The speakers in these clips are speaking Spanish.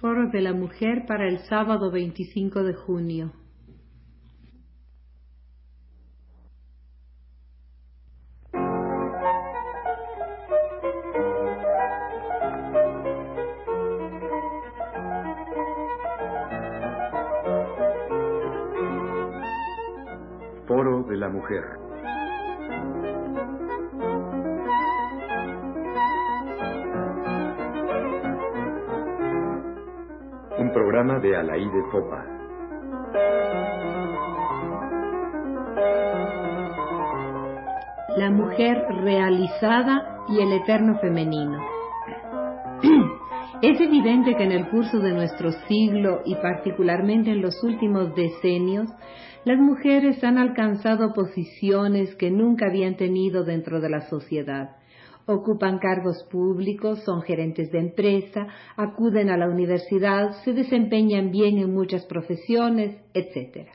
Foro de la Mujer para el sábado 25 de junio. Foro de la Mujer. Programa de Alaide Fopa. La mujer realizada y el eterno femenino. Es evidente que en el curso de nuestro siglo y particularmente en los últimos decenios, las mujeres han alcanzado posiciones que nunca habían tenido dentro de la sociedad. Ocupan cargos públicos, son gerentes de empresa, acuden a la universidad, se desempeñan bien en muchas profesiones, etc.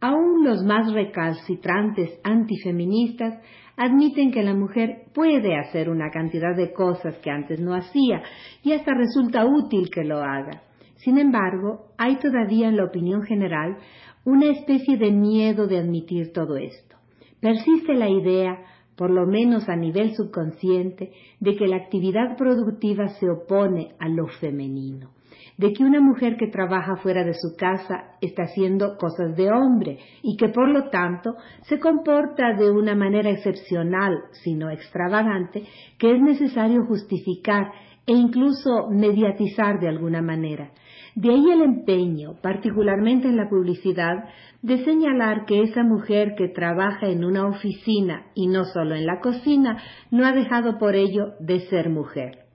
Aún los más recalcitrantes antifeministas admiten que la mujer puede hacer una cantidad de cosas que antes no hacía y hasta resulta útil que lo haga. Sin embargo, hay todavía en la opinión general una especie de miedo de admitir todo esto. Persiste la idea, por lo menos a nivel subconsciente, de que la actividad productiva se opone a lo femenino de que una mujer que trabaja fuera de su casa está haciendo cosas de hombre y que por lo tanto se comporta de una manera excepcional, sino extravagante, que es necesario justificar e incluso mediatizar de alguna manera. De ahí el empeño, particularmente en la publicidad, de señalar que esa mujer que trabaja en una oficina y no solo en la cocina, no ha dejado por ello de ser mujer.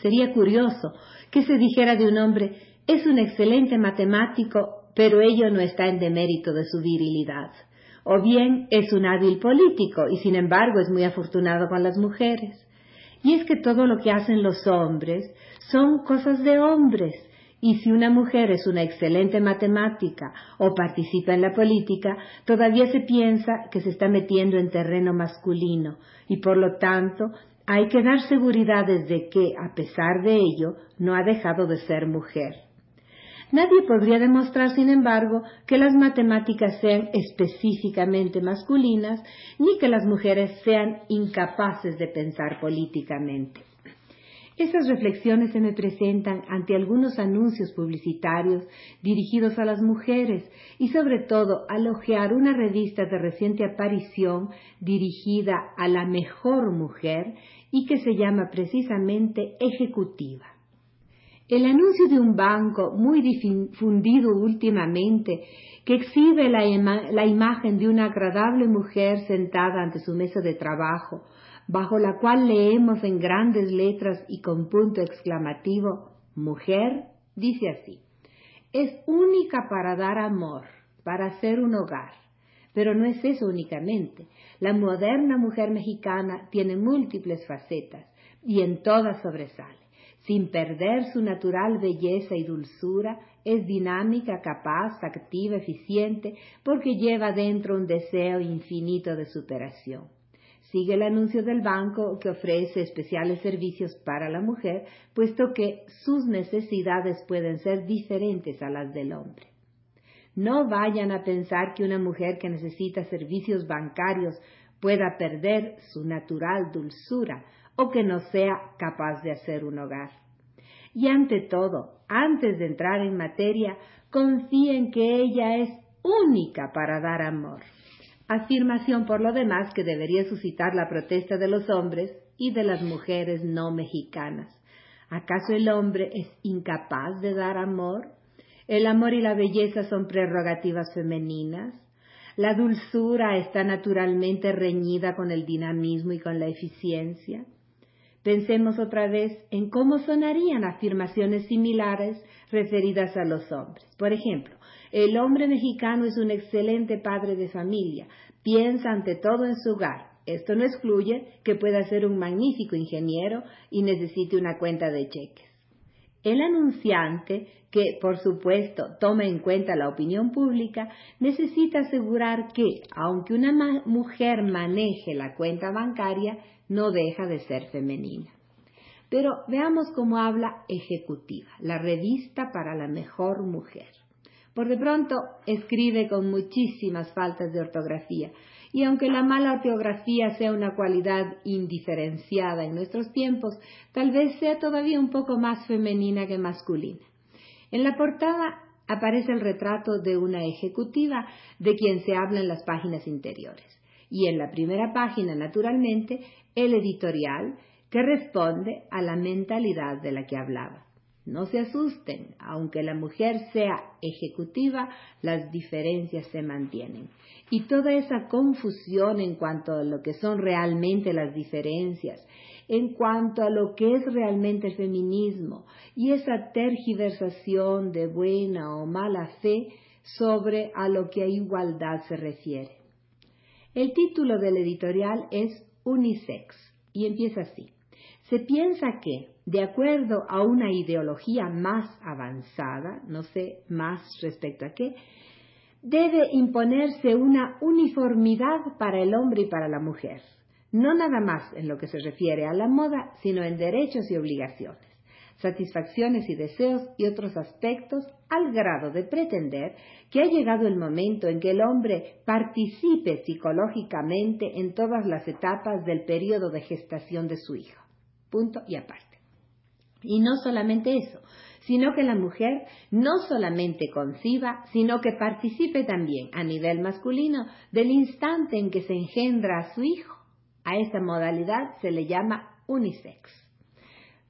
Sería curioso que se dijera de un hombre, es un excelente matemático, pero ello no está en demérito de su virilidad. O bien es un hábil político y sin embargo es muy afortunado con las mujeres. Y es que todo lo que hacen los hombres son cosas de hombres. Y si una mujer es una excelente matemática o participa en la política, todavía se piensa que se está metiendo en terreno masculino y por lo tanto hay que dar seguridades de que, a pesar de ello, no ha dejado de ser mujer. Nadie podría demostrar, sin embargo, que las matemáticas sean específicamente masculinas, ni que las mujeres sean incapaces de pensar políticamente. Esas reflexiones se me presentan ante algunos anuncios publicitarios dirigidos a las mujeres y sobre todo al ojear una revista de reciente aparición dirigida a la mejor mujer y que se llama precisamente Ejecutiva. El anuncio de un banco muy difundido últimamente que exhibe la, imagen de una agradable mujer sentada ante su mesa de trabajo, bajo la cual leemos en grandes letras y con punto exclamativo, mujer, dice así, es única para dar amor, para hacer un hogar. Pero no es eso únicamente. La moderna mujer mexicana tiene múltiples facetas y en todas sobresale. Sin perder su natural belleza y dulzura, es dinámica, capaz, activa, eficiente, porque lleva dentro un deseo infinito de superación. Sigue el anuncio del banco que ofrece especiales servicios para la mujer, puesto que sus necesidades pueden ser diferentes a las del hombre. No vayan a pensar que una mujer que necesita servicios bancarios pueda perder su natural dulzura o que no sea capaz de hacer un hogar. Y ante todo, antes de entrar en materia, confíen que ella es única para dar amor afirmación por lo demás que debería suscitar la protesta de los hombres y de las mujeres no mexicanas. ¿Acaso el hombre es incapaz de dar amor? ¿El amor y la belleza son prerrogativas femeninas? ¿La dulzura está naturalmente reñida con el dinamismo y con la eficiencia? Pensemos otra vez en cómo sonarían afirmaciones similares referidas a los hombres. Por ejemplo, el hombre mexicano es un excelente padre de familia, piensa ante todo en su hogar. Esto no excluye que pueda ser un magnífico ingeniero y necesite una cuenta de cheques. El anunciante, que por supuesto toma en cuenta la opinión pública, necesita asegurar que, aunque una mujer maneje la cuenta bancaria, no deja de ser femenina. Pero veamos cómo habla Ejecutiva, la revista para la mejor mujer. Por de pronto escribe con muchísimas faltas de ortografía, y aunque la mala ortografía sea una cualidad indiferenciada en nuestros tiempos, tal vez sea todavía un poco más femenina que masculina. En la portada aparece el retrato de una ejecutiva de quien se habla en las páginas interiores. Y en la primera página, naturalmente, el editorial que responde a la mentalidad de la que hablaba. No se asusten, aunque la mujer sea ejecutiva, las diferencias se mantienen. Y toda esa confusión en cuanto a lo que son realmente las diferencias, en cuanto a lo que es realmente el feminismo y esa tergiversación de buena o mala fe sobre a lo que a igualdad se refiere. El título del editorial es Unisex y empieza así. Se piensa que de acuerdo a una ideología más avanzada, no sé más respecto a qué, debe imponerse una uniformidad para el hombre y para la mujer, no nada más en lo que se refiere a la moda, sino en derechos y obligaciones, satisfacciones y deseos y otros aspectos, al grado de pretender que ha llegado el momento en que el hombre participe psicológicamente en todas las etapas del periodo de gestación de su hijo. Punto y aparte. Y no solamente eso, sino que la mujer no solamente conciba, sino que participe también a nivel masculino del instante en que se engendra a su hijo. A esa modalidad se le llama unisex.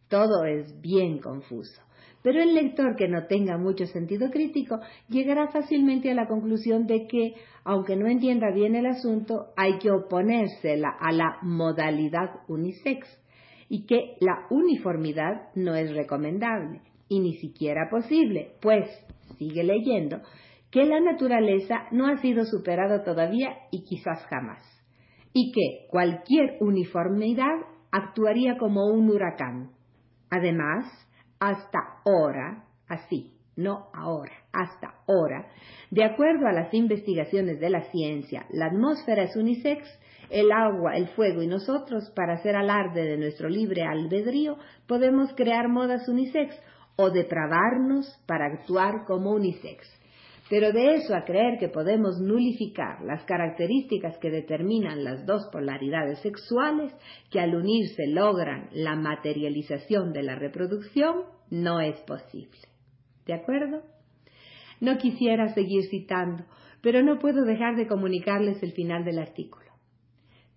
Todo es bien confuso, pero el lector que no tenga mucho sentido crítico llegará fácilmente a la conclusión de que, aunque no entienda bien el asunto, hay que oponerse a la modalidad unisex y que la uniformidad no es recomendable y ni siquiera posible, pues, sigue leyendo, que la naturaleza no ha sido superada todavía y quizás jamás, y que cualquier uniformidad actuaría como un huracán. Además, hasta ahora, así, no ahora, hasta ahora, de acuerdo a las investigaciones de la ciencia, la atmósfera es unisex el agua, el fuego y nosotros, para hacer alarde de nuestro libre albedrío, podemos crear modas unisex o depravarnos para actuar como unisex. Pero de eso a creer que podemos nulificar las características que determinan las dos polaridades sexuales, que al unirse logran la materialización de la reproducción, no es posible. ¿De acuerdo? No quisiera seguir citando, pero no puedo dejar de comunicarles el final del artículo.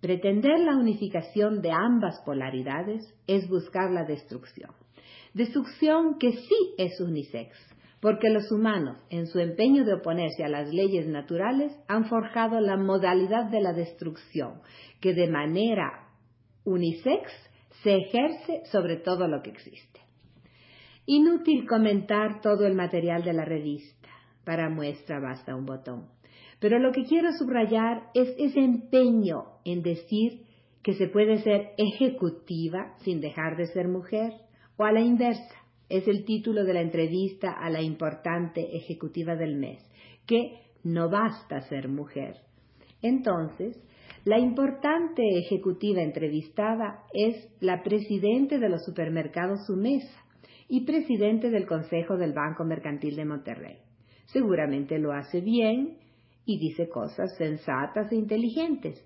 Pretender la unificación de ambas polaridades es buscar la destrucción. Destrucción que sí es unisex, porque los humanos, en su empeño de oponerse a las leyes naturales, han forjado la modalidad de la destrucción, que de manera unisex se ejerce sobre todo lo que existe. Inútil comentar todo el material de la revista. Para muestra basta un botón. Pero lo que quiero subrayar es ese empeño en decir que se puede ser ejecutiva sin dejar de ser mujer, o a la inversa. Es el título de la entrevista a la importante ejecutiva del mes, que no basta ser mujer. Entonces, la importante ejecutiva entrevistada es la presidente de los supermercados Sumesa y presidente del Consejo del Banco Mercantil de Monterrey. Seguramente lo hace bien y dice cosas sensatas e inteligentes,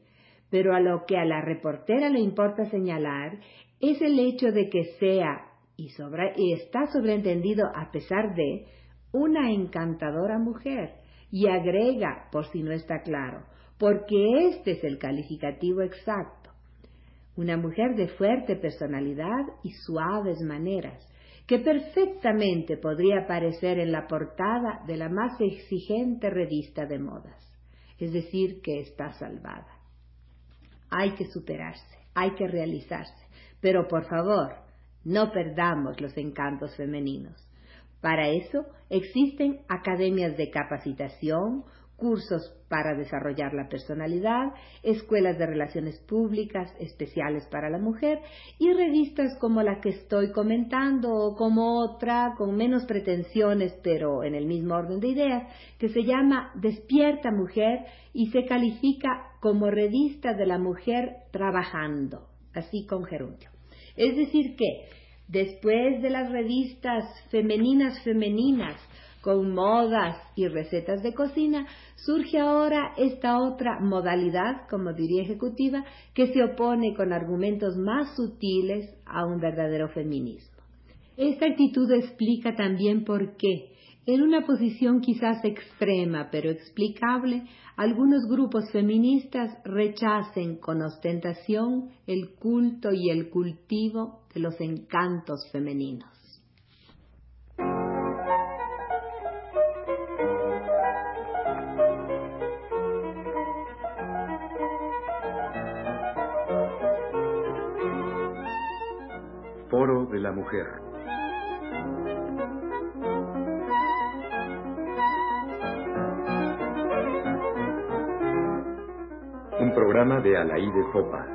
pero a lo que a la reportera le importa señalar es el hecho de que sea y, y está sobreentendido a pesar de una encantadora mujer y agrega, por si no está claro, porque este es el calificativo exacto. Una mujer de fuerte personalidad y suaves maneras, que perfectamente podría aparecer en la portada de la más exigente revista de modas, es decir, que está salvada. Hay que superarse, hay que realizarse, pero por favor, no perdamos los encantos femeninos. Para eso existen academias de capacitación, cursos para desarrollar la personalidad, escuelas de relaciones públicas especiales para la mujer y revistas como la que estoy comentando o como otra con menos pretensiones pero en el mismo orden de ideas que se llama Despierta Mujer y se califica como revista de la mujer trabajando, así con gerundio. Es decir que Después de las revistas femeninas femeninas con modas y recetas de cocina, surge ahora esta otra modalidad, como diría ejecutiva, que se opone con argumentos más sutiles a un verdadero feminismo. Esta actitud explica también por qué, en una posición quizás extrema pero explicable, algunos grupos feministas rechacen con ostentación el culto y el cultivo de los encantos femeninos. Un programa de Alaí de Fopa.